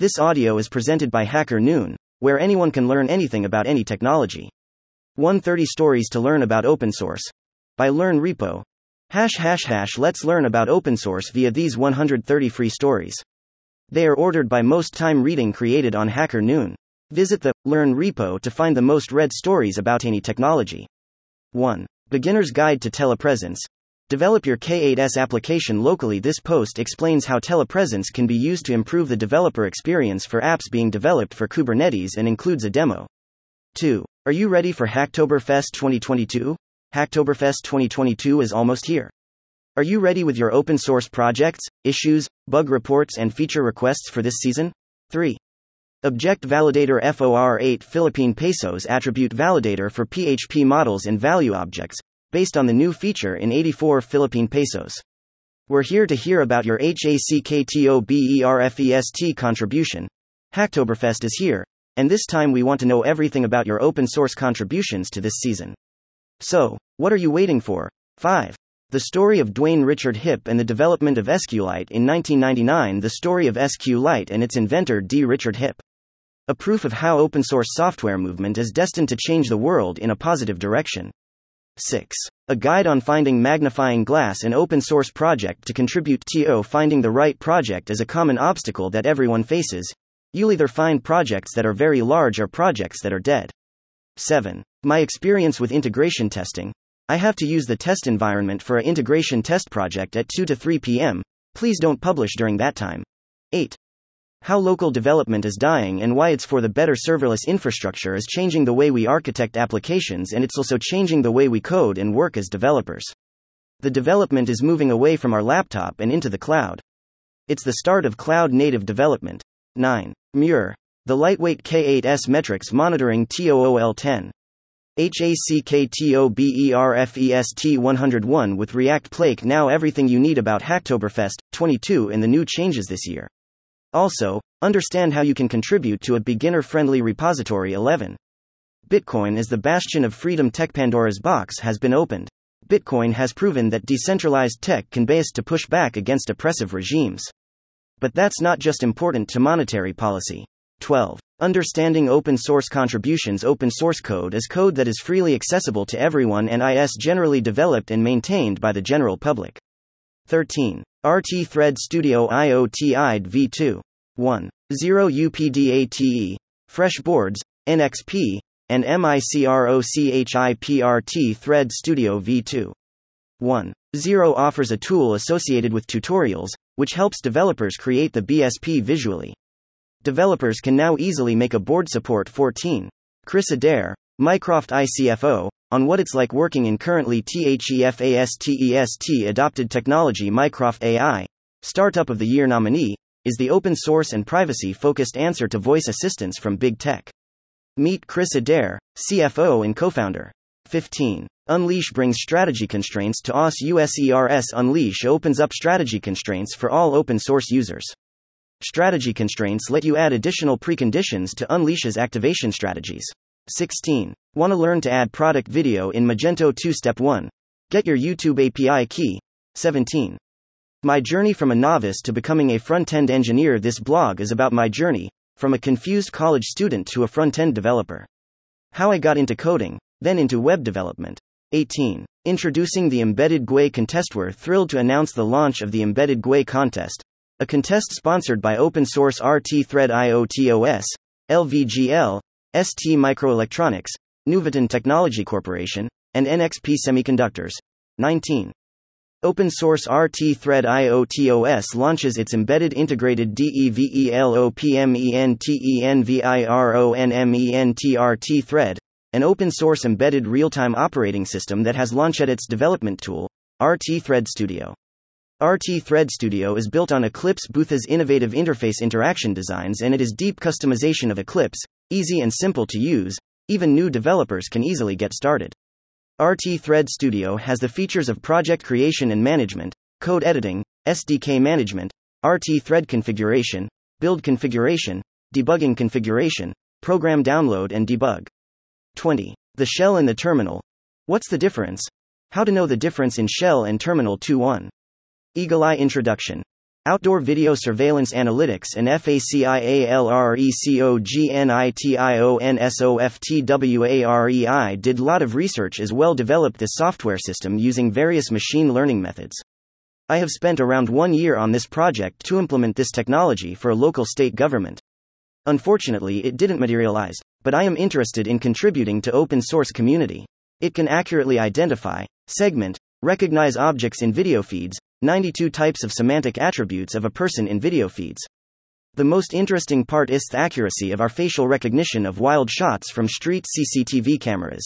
This audio is presented by Hacker Noon, where anyone can learn anything about any technology. 130 Stories to Learn About Open Source. By Learn Repo. Hash hash hash let's learn about open source via these 130 free stories. They are ordered by most time reading created on Hacker Noon. Visit the Learn repo to find the most read stories about any technology. 1. Beginner's Guide to Telepresence. Develop your K8s application locally. This post explains how telepresence can be used to improve the developer experience for apps being developed for Kubernetes and includes a demo. 2. Are you ready for Hacktoberfest 2022? Hacktoberfest 2022 is almost here. Are you ready with your open source projects, issues, bug reports, and feature requests for this season? 3. Object Validator FOR8 Philippine Pesos Attribute Validator for PHP models and value objects, based on the new feature in 84 Philippine pesos. We're here to hear about your HACKTOBERFEST contribution. Hacktoberfest is here, and this time we want to know everything about your open source contributions to this season. So, what are you waiting for? 5. The story of Dwayne Richard Hipp and the development of SQLite in 1999, the story of SQLite and its inventor D. Richard Hipp. A proof of how open source software movement is destined to change the world in a positive direction. 6. A guide on finding magnifying glass an open source project to contribute to finding the right project is a common obstacle that everyone faces. You'll either find projects that are very large or projects that are dead. 7. My experience with integration testing. I have to use the test environment for a integration test project at 2 to 3 p.m. Please don't publish during that time. 8. How local development is dying and why it's for the better serverless infrastructure is changing the way we architect applications and it's also changing the way we code and work as developers. The development is moving away from our laptop and into the cloud. It's the start of cloud native development. 9. Muir. The lightweight K8s metrics monitoring TOOL 10. HACKTOBERFEST 101 with React Plake now everything you need about Hacktoberfest 22 and the new changes this year. Also, understand how you can contribute to a beginner friendly repository 11. Bitcoin is the bastion of freedom tech Pandora's box has been opened. Bitcoin has proven that decentralized tech can base to push back against oppressive regimes. But that's not just important to monetary policy. 12. Understanding open source contributions Open source code is code that is freely accessible to everyone and is generally developed and maintained by the general public. 13. RT Thread Studio IoT v2. 1. 0 UPDATE. Fresh boards, NXP, and MICROCHIPRT Thread Studio v2. 1. 0 offers a tool associated with tutorials, which helps developers create the BSP visually. Developers can now easily make a board support 14. Chris Adair, Mycroft ICFO, on what it's like working in currently THEFASTEST adopted technology Mycroft AI, Startup of the Year nominee, is the open source and privacy focused answer to voice assistants from big tech. Meet Chris Adair, CFO and co founder. 15. Unleash brings strategy constraints to OS USERS. Unleash opens up strategy constraints for all open source users. Strategy constraints let you add additional preconditions to Unleash's activation strategies. 16. Want to learn to add product video in Magento 2 Step 1? Get your YouTube API key. 17. My journey from a novice to becoming a front end engineer. This blog is about my journey, from a confused college student to a front end developer. How I got into coding, then into web development. 18. Introducing the Embedded GUI contest. We're thrilled to announce the launch of the Embedded GUI contest, a contest sponsored by open source RT Thread IoTOS, LVGL, ST Microelectronics, Nuvoton Technology Corporation, and NXP Semiconductors. 19. Open source RT Thread IoTOS launches its embedded integrated DEVELOPMENTENVIRONMENTRT thread, an open source embedded real time operating system that has launched its development tool, RT Thread Studio. RT Thread Studio is built on Eclipse Bootha's innovative interface interaction designs and it is deep customization of Eclipse, easy and simple to use, even new developers can easily get started. RT Thread Studio has the features of project creation and management, code editing, SDK management, RT thread configuration, build configuration, debugging configuration, program download and debug. 20. The shell and the terminal. What's the difference? How to know the difference in shell and terminal 2 1. Eagle Eye Introduction. Outdoor Video Surveillance Analytics and FACIALRECOGNITIONSOFTWAREI did a lot of research as well developed this software system using various machine learning methods. I have spent around one year on this project to implement this technology for a local state government. Unfortunately, it didn't materialize, but I am interested in contributing to open source community. It can accurately identify, segment, recognize objects in video feeds, 92 types of semantic attributes of a person in video feeds. The most interesting part is the accuracy of our facial recognition of wild shots from street CCTV cameras.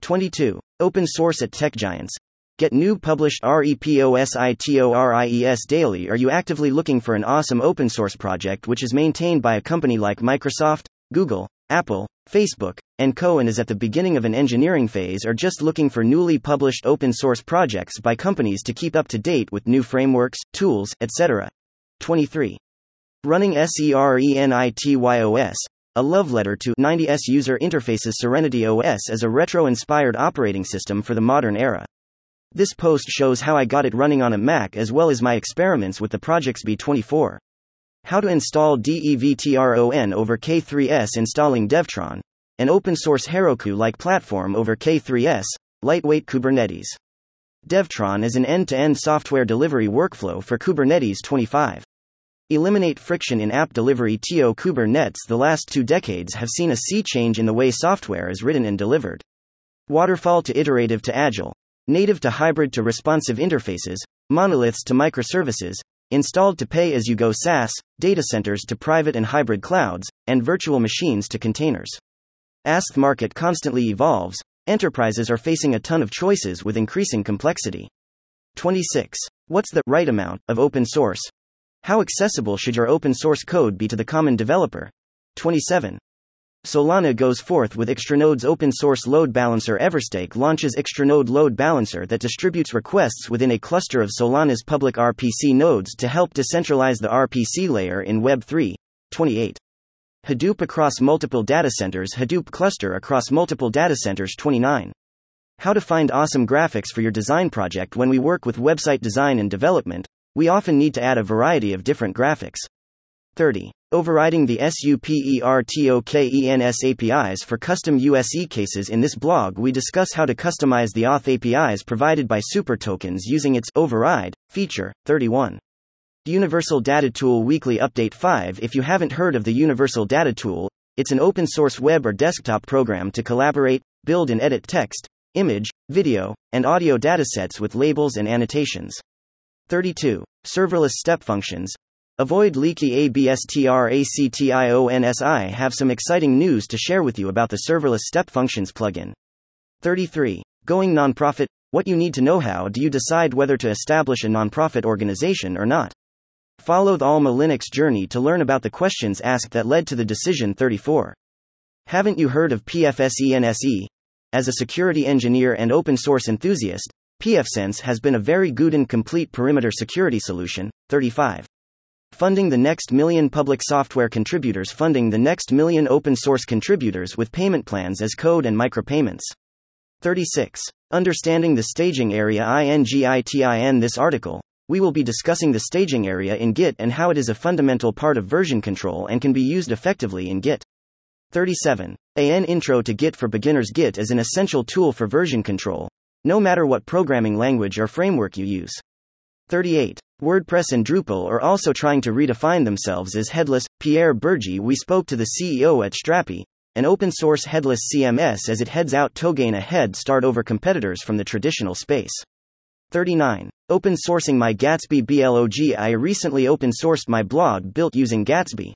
22. Open source at Tech Giants. Get new published REPOSITORIES daily. Are you actively looking for an awesome open source project which is maintained by a company like Microsoft, Google, Apple, Facebook, and Co. and is at the beginning of an engineering phase or just looking for newly published open source projects by companies to keep up to date with new frameworks, tools, etc. 23. Running SERENITYOS, a love letter to 90s user interfaces Serenity OS as a retro inspired operating system for the modern era. This post shows how I got it running on a Mac as well as my experiments with the project's B24. How to install DEVTRON over K3S installing Devtron, an open source Heroku like platform over K3S, lightweight Kubernetes. Devtron is an end to end software delivery workflow for Kubernetes 25. Eliminate friction in app delivery. TO Kubernetes The last two decades have seen a sea change in the way software is written and delivered. Waterfall to iterative to agile, native to hybrid to responsive interfaces, monoliths to microservices, installed to pay as you go SaaS, data centers to private and hybrid clouds, and virtual machines to containers. As the market constantly evolves, enterprises are facing a ton of choices with increasing complexity. 26. What's the right amount of open source? How accessible should your open source code be to the common developer? 27. Solana goes forth with Extranode's open source load balancer. Everstake launches Extranode Load Balancer that distributes requests within a cluster of Solana's public RPC nodes to help decentralize the RPC layer in Web3. 28. Hadoop across multiple data centers. Hadoop cluster across multiple data centers. 29. How to find awesome graphics for your design project. When we work with website design and development, we often need to add a variety of different graphics. 30. Overriding the SUPERTOKENS APIs for custom USE cases. In this blog, we discuss how to customize the auth APIs provided by SuperTokens using its override feature. 31. Universal Data Tool Weekly Update 5 If you haven't heard of the Universal Data Tool, it's an open source web or desktop program to collaborate, build, and edit text, image, video, and audio datasets with labels and annotations. 32. Serverless step functions. Avoid leaky ABSTRACTIONS. I have some exciting news to share with you about the Serverless Step Functions plugin. 33. Going nonprofit. What you need to know how do you decide whether to establish a nonprofit organization or not? Follow the Alma Linux journey to learn about the questions asked that led to the decision 34. Haven't you heard of PFSENSE? As a security engineer and open source enthusiast, PFSense has been a very good and complete perimeter security solution. 35. Funding the next million public software contributors, funding the next million open source contributors with payment plans as code and micropayments. 36. Understanding the staging area INGITIN This article, we will be discussing the staging area in Git and how it is a fundamental part of version control and can be used effectively in Git. 37. AN Intro to Git for Beginners Git is an essential tool for version control, no matter what programming language or framework you use. 38. WordPress and Drupal are also trying to redefine themselves as headless. Pierre Burgy, we spoke to the CEO at Strapi, an open source headless CMS as it heads out to gain a head start over competitors from the traditional space. 39. Open sourcing my Gatsby blog. I recently open sourced my blog built using Gatsby.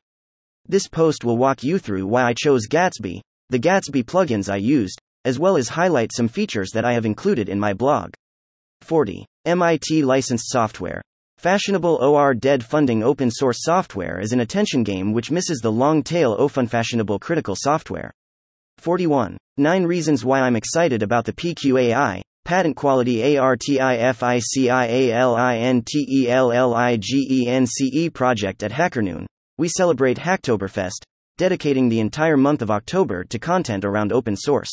This post will walk you through why I chose Gatsby, the Gatsby plugins I used, as well as highlight some features that I have included in my blog. 40. MIT licensed software. Fashionable OR dead funding open source software is an attention game which misses the long tail of unfashionable critical software. 41. 9 reasons why I'm excited about the PQAI, patent quality ARTIFICIALINTELLIGENCE project at HackerNoon. We celebrate Hacktoberfest, dedicating the entire month of October to content around open source.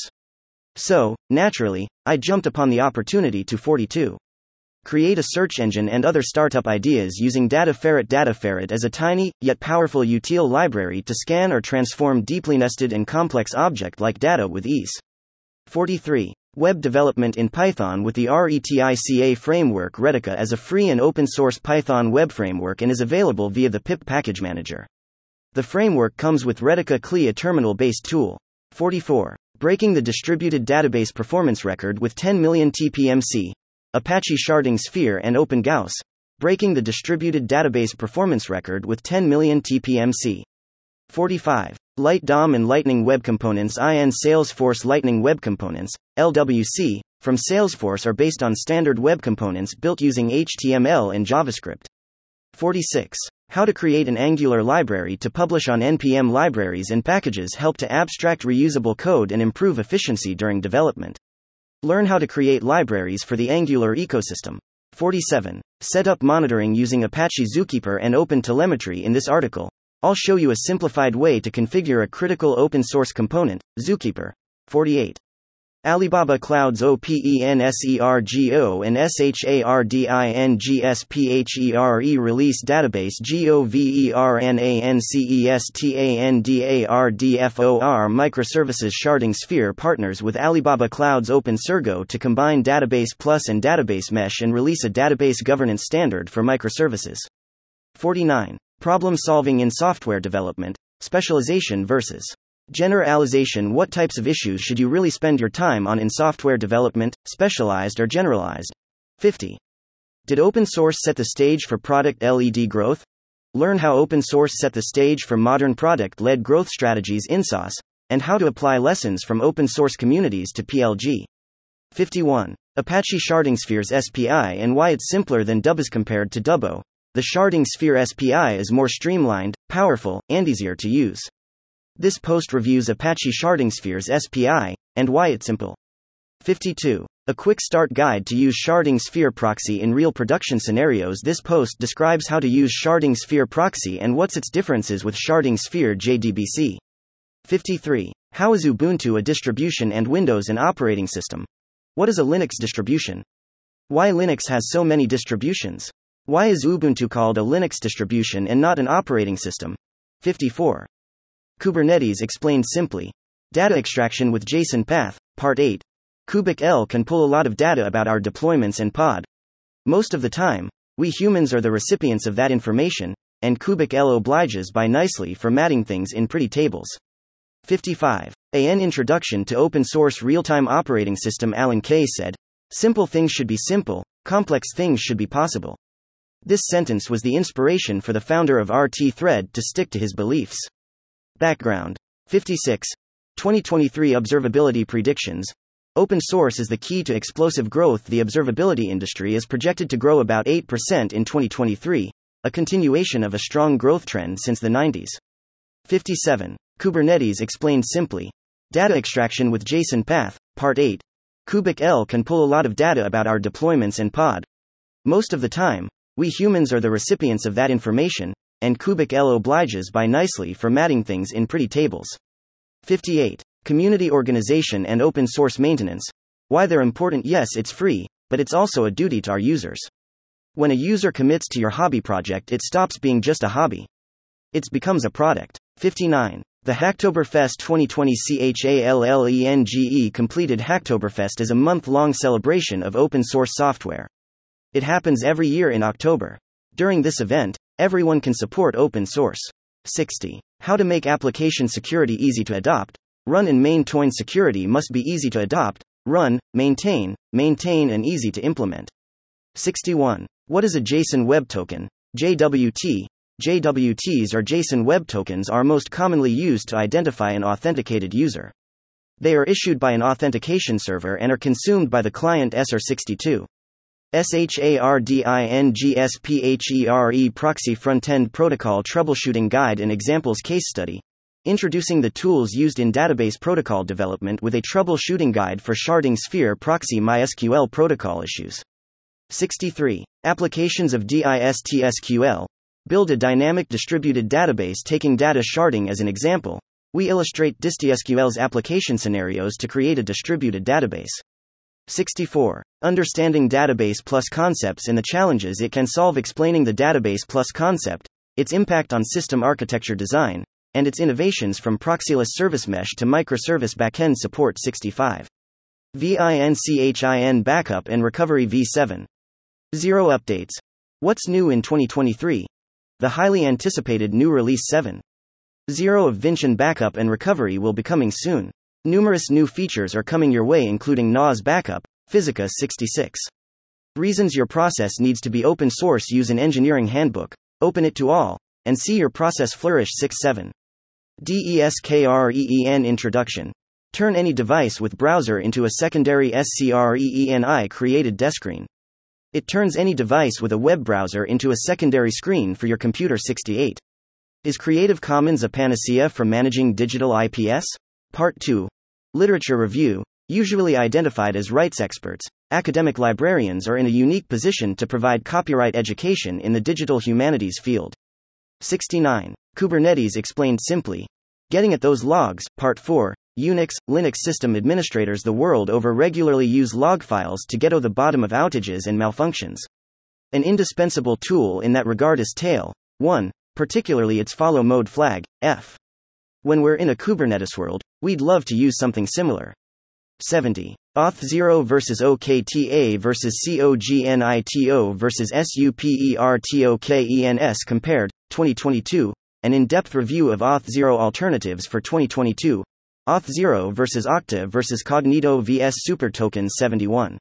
So, naturally, I jumped upon the opportunity to 42. Create a search engine and other startup ideas using DataFerret. DataFerret is a tiny, yet powerful util library to scan or transform deeply nested and complex object like data with ease. 43. Web development in Python with the RETICA framework Retica is a free and open source Python web framework and is available via the pip package manager. The framework comes with Retica CLI, a terminal based tool. 44. Breaking the distributed database performance record with 10 million TPMC. Apache Sharding Sphere and OpenGauss, breaking the distributed database performance record with 10 million TPMC. 45. Light DOM and Lightning Web Components IN Salesforce Lightning Web Components, LWC, from Salesforce are based on standard web components built using HTML and JavaScript. 46. How to create an Angular library to publish on NPM libraries and packages help to abstract reusable code and improve efficiency during development. Learn how to create libraries for the Angular ecosystem. 47. Set up monitoring using Apache Zookeeper and OpenTelemetry in this article. I'll show you a simplified way to configure a critical open source component, Zookeeper. 48. Alibaba Cloud's OPENSERGO and SHARDINGSPHERE release database GOVERNANCESTANDARDFOR microservices Sharding Sphere partners with Alibaba Cloud's OpenSergo to combine Database Plus and Database Mesh and release a database governance standard for microservices. 49. Problem solving in software development, specialization versus Generalization What types of issues should you really spend your time on in software development, specialized or generalized? 50. Did open source set the stage for product LED growth? Learn how open source set the stage for modern product led growth strategies in SaaS, and how to apply lessons from open source communities to PLG. 51. Apache Sharding Spheres SPI and why it's simpler than Dubbo's compared to Dubbo. The Sharding Sphere SPI is more streamlined, powerful, and easier to use. This post reviews Apache Sharding Spheres SPI, and why it's simple. 52. A quick start guide to use Sharding Sphere proxy in real production scenarios. This post describes how to use Sharding Sphere proxy and what's its differences with Sharding Sphere JDBC. 53. How is Ubuntu a distribution and Windows an operating system? What is a Linux distribution? Why Linux has so many distributions? Why is Ubuntu called a Linux distribution and not an operating system? 54. Kubernetes explained simply. Data extraction with JSON path, part 8. kubectl can pull a lot of data about our deployments and pod. Most of the time, we humans are the recipients of that information, and kubectl obliges by nicely formatting things in pretty tables. 55. AN Introduction to Open Source Real Time Operating System Alan Kay said, Simple things should be simple, complex things should be possible. This sentence was the inspiration for the founder of RT Thread to stick to his beliefs. Background 56. 2023 Observability Predictions. Open source is the key to explosive growth. The observability industry is projected to grow about 8% in 2023, a continuation of a strong growth trend since the 90s. 57. Kubernetes explained simply. Data extraction with JSON path, part 8. kubectl can pull a lot of data about our deployments and pod. Most of the time, we humans are the recipients of that information, and kubectl obliges by nicely formatting things in pretty tables. 58. Community organization and open source maintenance. Why they're important Yes, it's free, but it's also a duty to our users. When a user commits to your hobby project, it stops being just a hobby. It becomes a product. 59. The Hacktoberfest 2020 CHALLENGE completed Hacktoberfest as a month long celebration of open source software. It happens every year in October. During this event, Everyone can support open source. 60. How to make application security easy to adopt. Run and maintain security must be easy to adopt, run, maintain, maintain, and easy to implement. 61. What is a JSON Web Token? JWT. JWTs or JSON Web Tokens are most commonly used to identify an authenticated user. They are issued by an authentication server and are consumed by the client SR62. SHARDINGSPHERE Proxy Frontend Protocol Troubleshooting Guide and Examples Case Study. Introducing the tools used in database protocol development with a troubleshooting guide for sharding sphere proxy MySQL protocol issues. 63. Applications of DISTSQL. Build a dynamic distributed database taking data sharding as an example. We illustrate DistSQL's application scenarios to create a distributed database. 64. Understanding database plus concepts and the challenges it can solve, explaining the database plus concept, its impact on system architecture design, and its innovations from Proxyless Service Mesh to microservice backend support 65. VINCHIN Backup and Recovery V7. Zero updates. What's new in 2023? The highly anticipated new release 7. Zero of Vinchin Backup and Recovery will be coming soon. Numerous new features are coming your way, including NAS Backup, Physica 66. Reasons your process needs to be open source use an engineering handbook, open it to all, and see your process flourish 67. DESKREEN Introduction. Turn any device with browser into a secondary SCREENI created Deskreen. It turns any device with a web browser into a secondary screen for your computer 68. Is Creative Commons a panacea for managing digital IPS? Part 2. Literature Review. Usually identified as rights experts, academic librarians are in a unique position to provide copyright education in the digital humanities field. 69. Kubernetes explained simply. Getting at those logs, Part 4. Unix, Linux system administrators the world over regularly use log files to get to the bottom of outages and malfunctions. An indispensable tool in that regard is Tail. 1. Particularly its follow mode flag, F. When we're in a Kubernetes world, we'd love to use something similar. 70. Auth0 versus OKTA versus COGNITO versus SUPERTOKENS compared, 2022, an in depth review of Auth0 alternatives for 2022. Auth0 versus Okta versus Cognito vs SuperToken 71.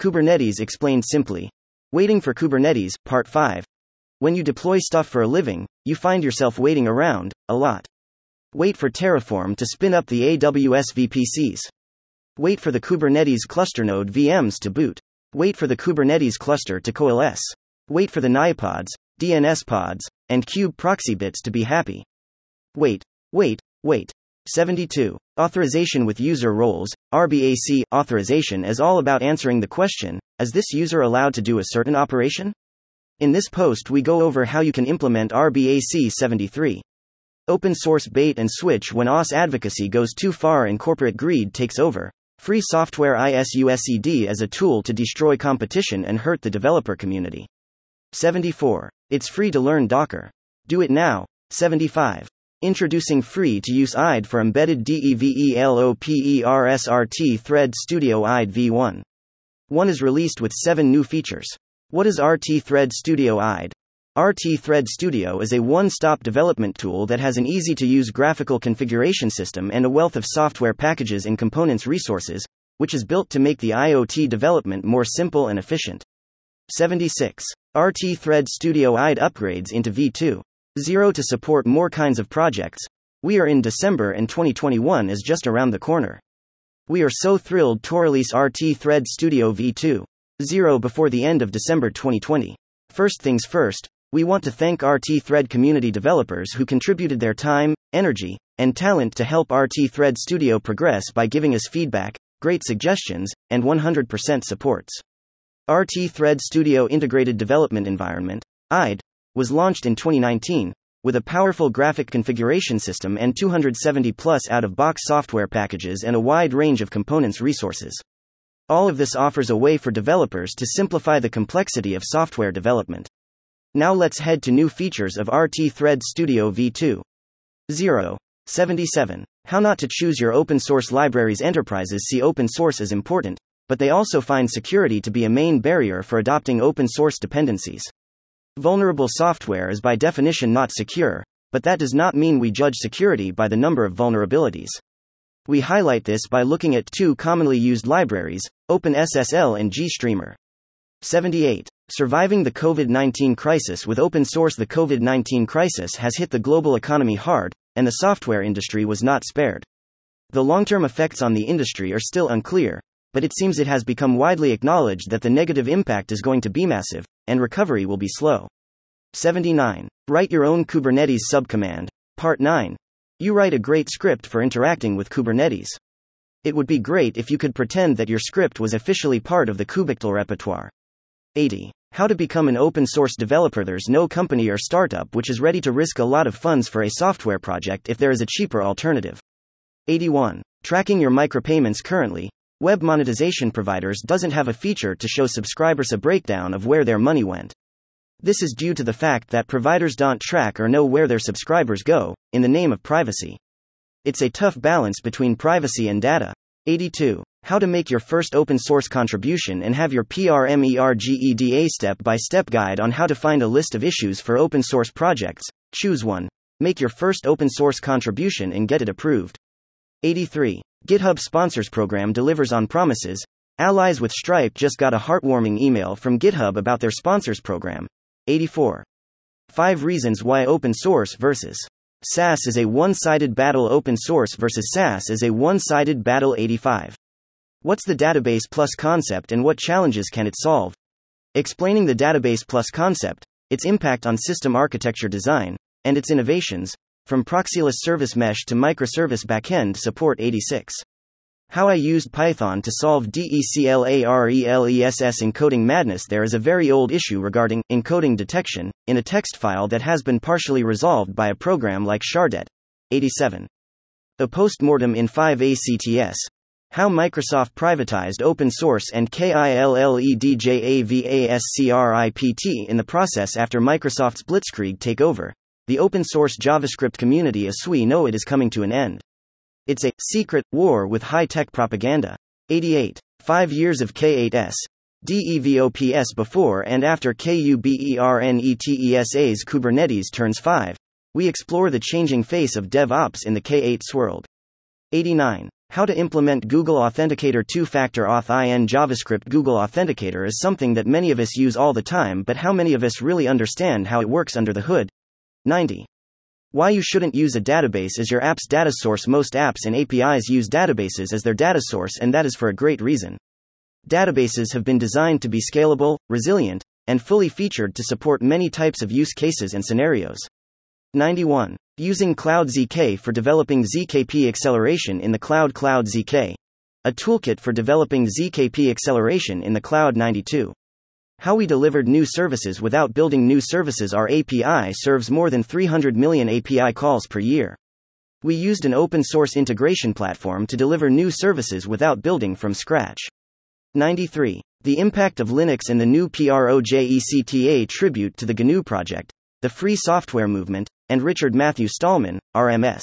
Kubernetes explained simply. Waiting for Kubernetes, Part 5. When you deploy stuff for a living, you find yourself waiting around, a lot. Wait for Terraform to spin up the AWS VPCs. Wait for the Kubernetes cluster node VMs to boot. Wait for the Kubernetes cluster to coalesce. Wait for the NIPods, DNS pods, and kube proxy bits to be happy. Wait, wait, wait. 72. Authorization with user roles, RBAC authorization is all about answering the question Is this user allowed to do a certain operation? In this post, we go over how you can implement RBAC 73. Open source bait and switch when OS advocacy goes too far and corporate greed takes over. Free software ISUSED as a tool to destroy competition and hurt the developer community. 74. It's free to learn Docker. Do it now. 75. Introducing free to use IDE for embedded DEVELOPERSRT Thread Studio IDE v1. 1 is released with 7 new features. What is RT Thread Studio IDE? RT Thread Studio is a one stop development tool that has an easy to use graphical configuration system and a wealth of software packages and components resources, which is built to make the IoT development more simple and efficient. 76. RT Thread Studio IDE upgrades into V2. 0 to support more kinds of projects. We are in December and 2021 is just around the corner. We are so thrilled to release RT Thread Studio V2. 0 before the end of December 2020. First things first, we want to thank RT Thread community developers who contributed their time, energy, and talent to help RT Thread Studio progress by giving us feedback, great suggestions, and 100% supports. RT Thread Studio Integrated Development Environment, IDE, was launched in 2019 with a powerful graphic configuration system and 270 plus out of box software packages and a wide range of components resources. All of this offers a way for developers to simplify the complexity of software development. Now let's head to new features of RT Thread Studio v2. 0. 77. How not to choose your open source libraries. Enterprises see open source as important, but they also find security to be a main barrier for adopting open source dependencies. Vulnerable software is by definition not secure, but that does not mean we judge security by the number of vulnerabilities. We highlight this by looking at two commonly used libraries OpenSSL and GStreamer. 78. Surviving the COVID 19 crisis with open source. The COVID 19 crisis has hit the global economy hard, and the software industry was not spared. The long term effects on the industry are still unclear, but it seems it has become widely acknowledged that the negative impact is going to be massive, and recovery will be slow. 79. Write your own Kubernetes subcommand. Part 9. You write a great script for interacting with Kubernetes. It would be great if you could pretend that your script was officially part of the Kubectl repertoire. 80. How to become an open source developer. There's no company or startup which is ready to risk a lot of funds for a software project if there is a cheaper alternative. 81. Tracking your micropayments currently. Web monetization providers doesn't have a feature to show subscribers a breakdown of where their money went. This is due to the fact that providers don't track or know where their subscribers go, in the name of privacy. It's a tough balance between privacy and data. 82. How to make your first open source contribution and have your PRMERGEDA step by step guide on how to find a list of issues for open source projects. Choose one. Make your first open source contribution and get it approved. 83. GitHub Sponsors Program delivers on promises. Allies with Stripe just got a heartwarming email from GitHub about their sponsors program. 84. 5 reasons why open source versus SaaS is a one sided battle. Open source versus SaaS is a one sided battle. 85. What's the Database Plus concept and what challenges can it solve? Explaining the Database Plus concept, its impact on system architecture design, and its innovations, from Proxyless Service Mesh to Microservice Backend Support 86. How I used Python to solve DECLARELESS encoding madness. There is a very old issue regarding encoding detection in a text file that has been partially resolved by a program like chardet. 87. A postmortem in 5ACTS. How Microsoft privatized open source and KILLEDJAVASCRIPT in the process after Microsoft's Blitzkrieg takeover. The open source JavaScript community as we know it is coming to an end. It's a secret war with high tech propaganda. 88. 5 years of K8S. DEVOPS before and after KUBERNETESA's Kubernetes turns 5. We explore the changing face of DevOps in the K8S world. 89. How to implement Google Authenticator 2 factor auth in JavaScript. Google Authenticator is something that many of us use all the time, but how many of us really understand how it works under the hood? 90. Why you shouldn't use a database as your app's data source. Most apps and APIs use databases as their data source, and that is for a great reason. Databases have been designed to be scalable, resilient, and fully featured to support many types of use cases and scenarios. 91. Using Cloud ZK for developing ZKP acceleration in the cloud. Cloud ZK. A toolkit for developing ZKP acceleration in the cloud. 92. How we delivered new services without building new services. Our API serves more than 300 million API calls per year. We used an open source integration platform to deliver new services without building from scratch. 93. The impact of Linux and the new PROJECTA tribute to the GNU project, the free software movement, and Richard Matthew Stallman, RMS.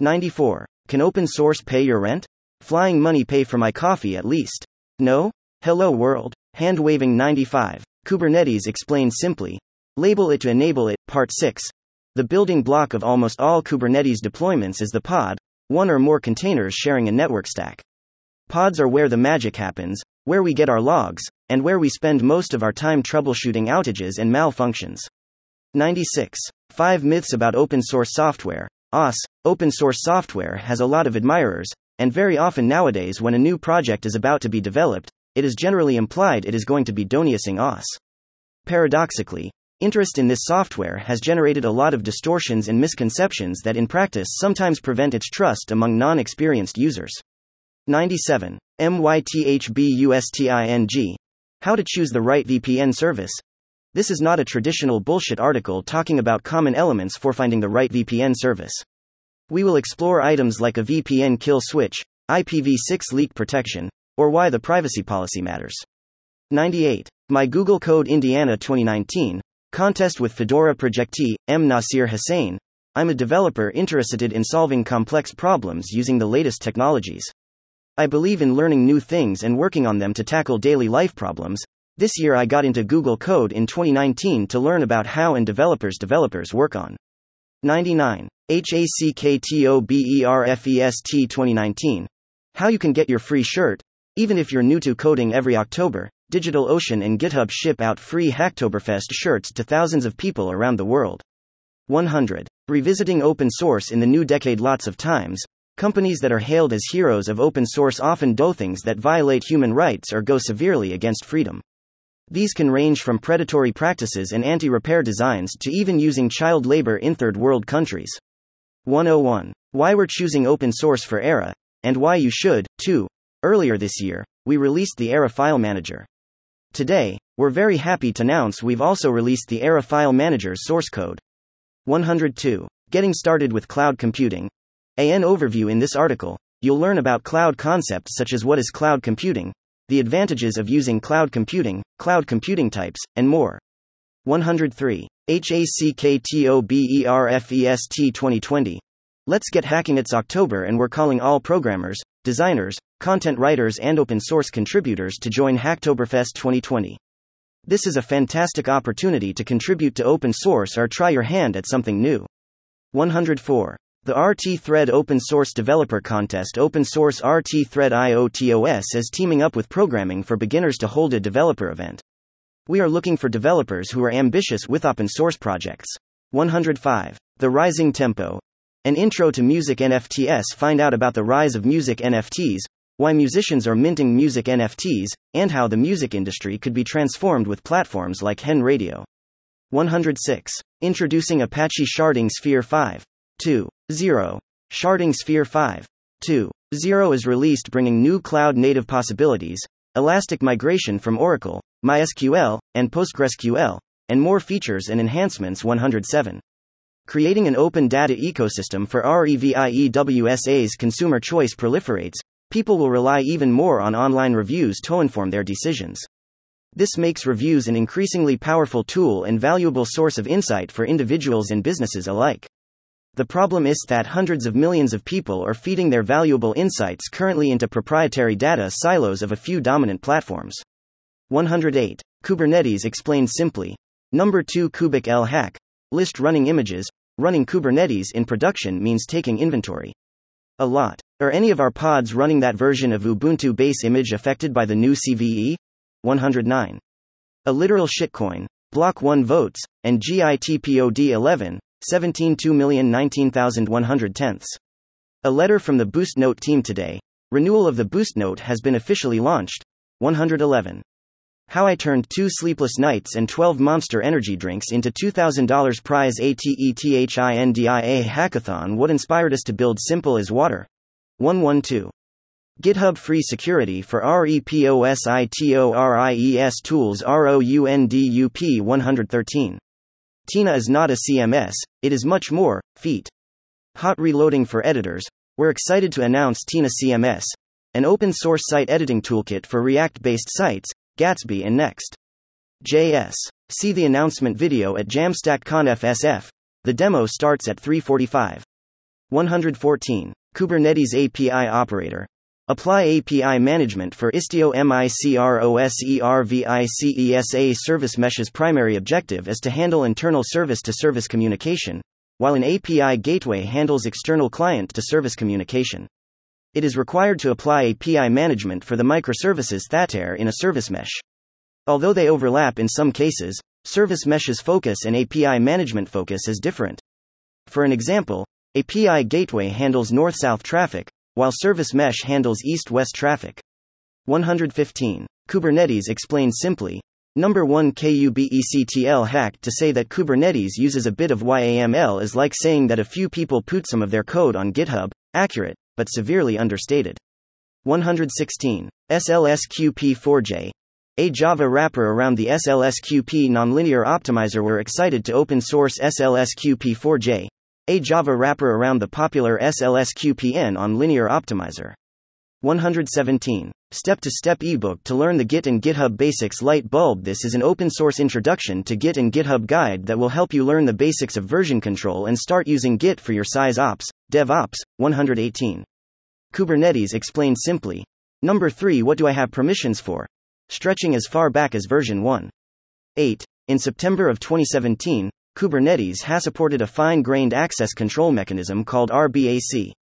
94. Can open source pay your rent? Flying money pay for my coffee at least. No? Hello world. Hand waving 95. Kubernetes explained simply. Label it to enable it. Part 6. The building block of almost all Kubernetes deployments is the pod, one or more containers sharing a network stack. Pods are where the magic happens, where we get our logs, and where we spend most of our time troubleshooting outages and malfunctions. 96. 5 myths about open source software. OS, open source software has a lot of admirers, and very often nowadays, when a new project is about to be developed, it is generally implied it is going to be Doniusing OS. Paradoxically, interest in this software has generated a lot of distortions and misconceptions that in practice sometimes prevent its trust among non experienced users. 97. MYTHBUSTING. How to choose the right VPN service. This is not a traditional bullshit article talking about common elements for finding the right VPN service. We will explore items like a VPN kill switch, IPv6 leak protection, or why the privacy policy matters. 98. My Google Code Indiana 2019. Contest with Fedora Projectee, M. Nasir Hussain. I'm a developer interested in solving complex problems using the latest technologies. I believe in learning new things and working on them to tackle daily life problems. This year I got into Google Code in 2019 to learn about how and developers developers work on. 99. HACKTOBERFEST 2019. How you can get your free shirt, even if you're new to coding every October, DigitalOcean and GitHub ship out free Hacktoberfest shirts to thousands of people around the world. 100. Revisiting open source in the new decade lots of times, companies that are hailed as heroes of open source often do things that violate human rights or go severely against freedom. These can range from predatory practices and anti repair designs to even using child labor in third world countries. 101. Why we're choosing open source for Era, and why you should, too. Earlier this year, we released the Era File Manager. Today, we're very happy to announce we've also released the Era File Manager's source code. 102. Getting started with cloud computing. AN overview in this article. you'll learn about cloud concepts such as what is cloud computing, the advantages of using cloud computing, cloud computing types, and more. 103. HACKTOBERFEST 2020. Let's get hacking. It's October and we're calling all programmers, designers, content writers, and open source contributors to join Hacktoberfest 2020. This is a fantastic opportunity to contribute to open source or try your hand at something new. 104. The RT Thread Open Source Developer Contest Open Source RT Thread IOTOS is teaming up with Programming for Beginners to hold a developer event. We are looking for developers who are ambitious with open source projects. 105. The Rising Tempo. An intro to music NFTs. Find out about the rise of music NFTs, why musicians are minting music NFTs, and how the music industry could be transformed with platforms like Hen Radio. 106. Introducing Apache Sharding Sphere 5. 2. 0. Sharding Sphere 5. 2. 0 is released, bringing new cloud native possibilities, elastic migration from Oracle, MySQL, and PostgreSQL, and more features and enhancements. 107. Creating an open data ecosystem for REVIEWSA's consumer choice proliferates, people will rely even more on online reviews to inform their decisions. This makes reviews an increasingly powerful tool and valuable source of insight for individuals and businesses alike. The problem is that hundreds of millions of people are feeding their valuable insights currently into proprietary data silos of a few dominant platforms. 108. Kubernetes explained simply. Number 2 kubectl hack. List running images. Running Kubernetes in production means taking inventory. A lot. Are any of our pods running that version of Ubuntu base image affected by the new CVE? 109. A literal shitcoin. Block 1 votes, and GITPOD 11, 17 tenths. A letter from the Boost Note team today. Renewal of the Boost Note has been officially launched. 111. How I turned two sleepless nights and 12 monster energy drinks into $2,000 prize ATETHINDIA hackathon. What inspired us to build simple as water? 112. GitHub Free Security for REPOSITORIES Tools ROUNDUP 113. Tina is not a CMS, it is much more, feat. Hot reloading for editors. We're excited to announce Tina CMS, an open source site editing toolkit for React based sites, Gatsby and Next. JS. See the announcement video at Jamstack SF. The demo starts at 345. 114. Kubernetes API Operator. Apply API management for Istio MICROSERVICESA Service Mesh's primary objective is to handle internal service to service communication, while an API gateway handles external client to service communication. It is required to apply API management for the microservices that are in a service mesh. Although they overlap in some cases, service mesh's focus and API management focus is different. For an example, API gateway handles north south traffic, while Service Mesh handles east west traffic. 115. Kubernetes explained simply. Number 1 KUBECTL hack to say that Kubernetes uses a bit of YAML is like saying that a few people put some of their code on GitHub, accurate, but severely understated. 116. SLSQP4J. A Java wrapper around the SLSQP nonlinear optimizer. We're excited to open source SLSQP4J, a Java wrapper around the popular SLSQPN on Linear Optimizer. 117. Step to step ebook to learn the Git and GitHub basics light bulb. This is an open source introduction to Git and GitHub guide that will help you learn the basics of version control and start using Git for your size ops, DevOps. 118. Kubernetes explained simply. Number 3 What do I have permissions for? Stretching as far back as version 1. 8. In September of 2017, Kubernetes has supported a fine grained access control mechanism called RBAC.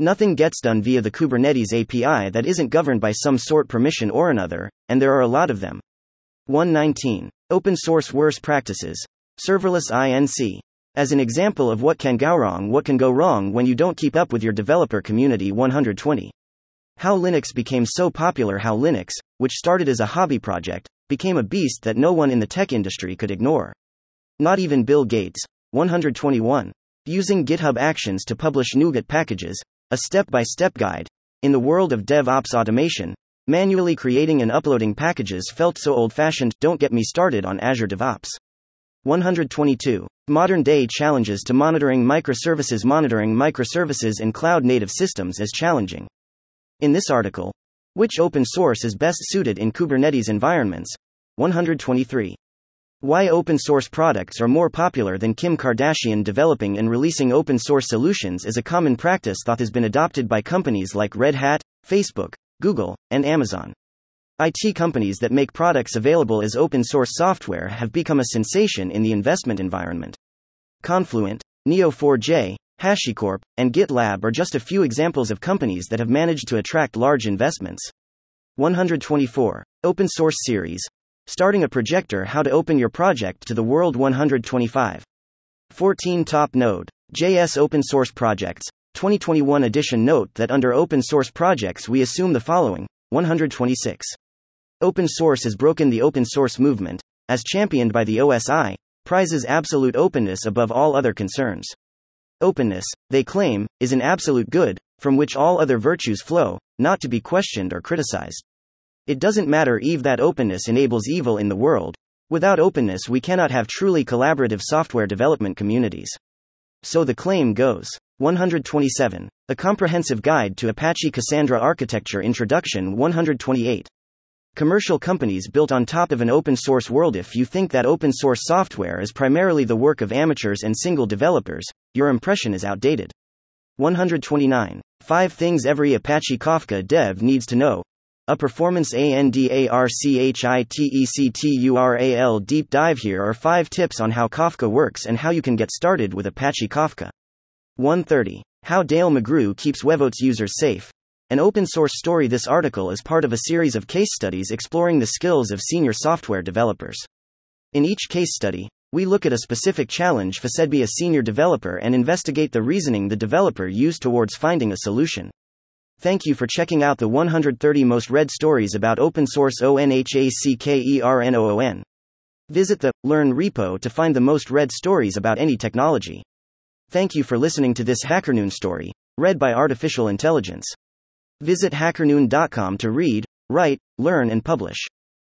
Nothing gets done via the Kubernetes API that isn't governed by some sort permission or another, and there are a lot of them. 119. Open source worst practices. Serverless INC. As an example of what can go wrong, what can go wrong when you don't keep up with your developer community 120. How Linux became so popular, how Linux, which started as a hobby project, became a beast that no one in the tech industry could ignore. Not even Bill Gates. 121. Using GitHub Actions to publish NuGet packages, a step by step guide. In the world of DevOps automation, manually creating and uploading packages felt so old fashioned. Don't get me started on Azure DevOps. 122. Modern day challenges to monitoring microservices. Monitoring microservices in cloud native systems is challenging. In this article, which open source is best suited in Kubernetes environments? 123. Why open source products are more popular than Kim Kardashian developing and releasing open source solutions is a common practice that has been adopted by companies like Red Hat, Facebook, Google, and Amazon. IT companies that make products available as open source software have become a sensation in the investment environment. Confluent, Neo4j, HashiCorp, and GitLab are just a few examples of companies that have managed to attract large investments. 124. Open Source Series. Starting a projector How to Open Your Project to the World 125. 14 Top Node. JS Open Source Projects. 2021 edition Note that under open source projects we assume the following 126. Open source has broken the open source movement, as championed by the OSI, prizes absolute openness above all other concerns. Openness, they claim, is an absolute good, from which all other virtues flow, not to be questioned or criticized. It doesn't matter if that openness enables evil in the world. Without openness, we cannot have truly collaborative software development communities. So the claim goes. 127. A Comprehensive Guide to Apache Cassandra Architecture Introduction 128 commercial companies built on top of an open source world. If you think that open source software is primarily the work of amateurs and single developers, your impression is outdated. 129. 5 Things Every Apache Kafka Dev Needs to Know. A Performance ANDARCHITECTURAL Deep Dive Here are 5 tips on how Kafka works and how you can get started with Apache Kafka. 130. How Dale McGrew keeps WeVote's users safe. An open source story. This article is part of a series of case studies exploring the skills of senior software developers. In each case study, we look at a specific challenge faced by a senior developer and investigate the reasoning the developer used towards finding a solution. Thank you for checking out the 130 most read stories about open source ONHACKERNOON. Visit the Learn repo to find the most read stories about any technology. Thank you for listening to this HackerNoon story, read by Artificial Intelligence. Visit hackerNoon.com to read, write, learn, and publish.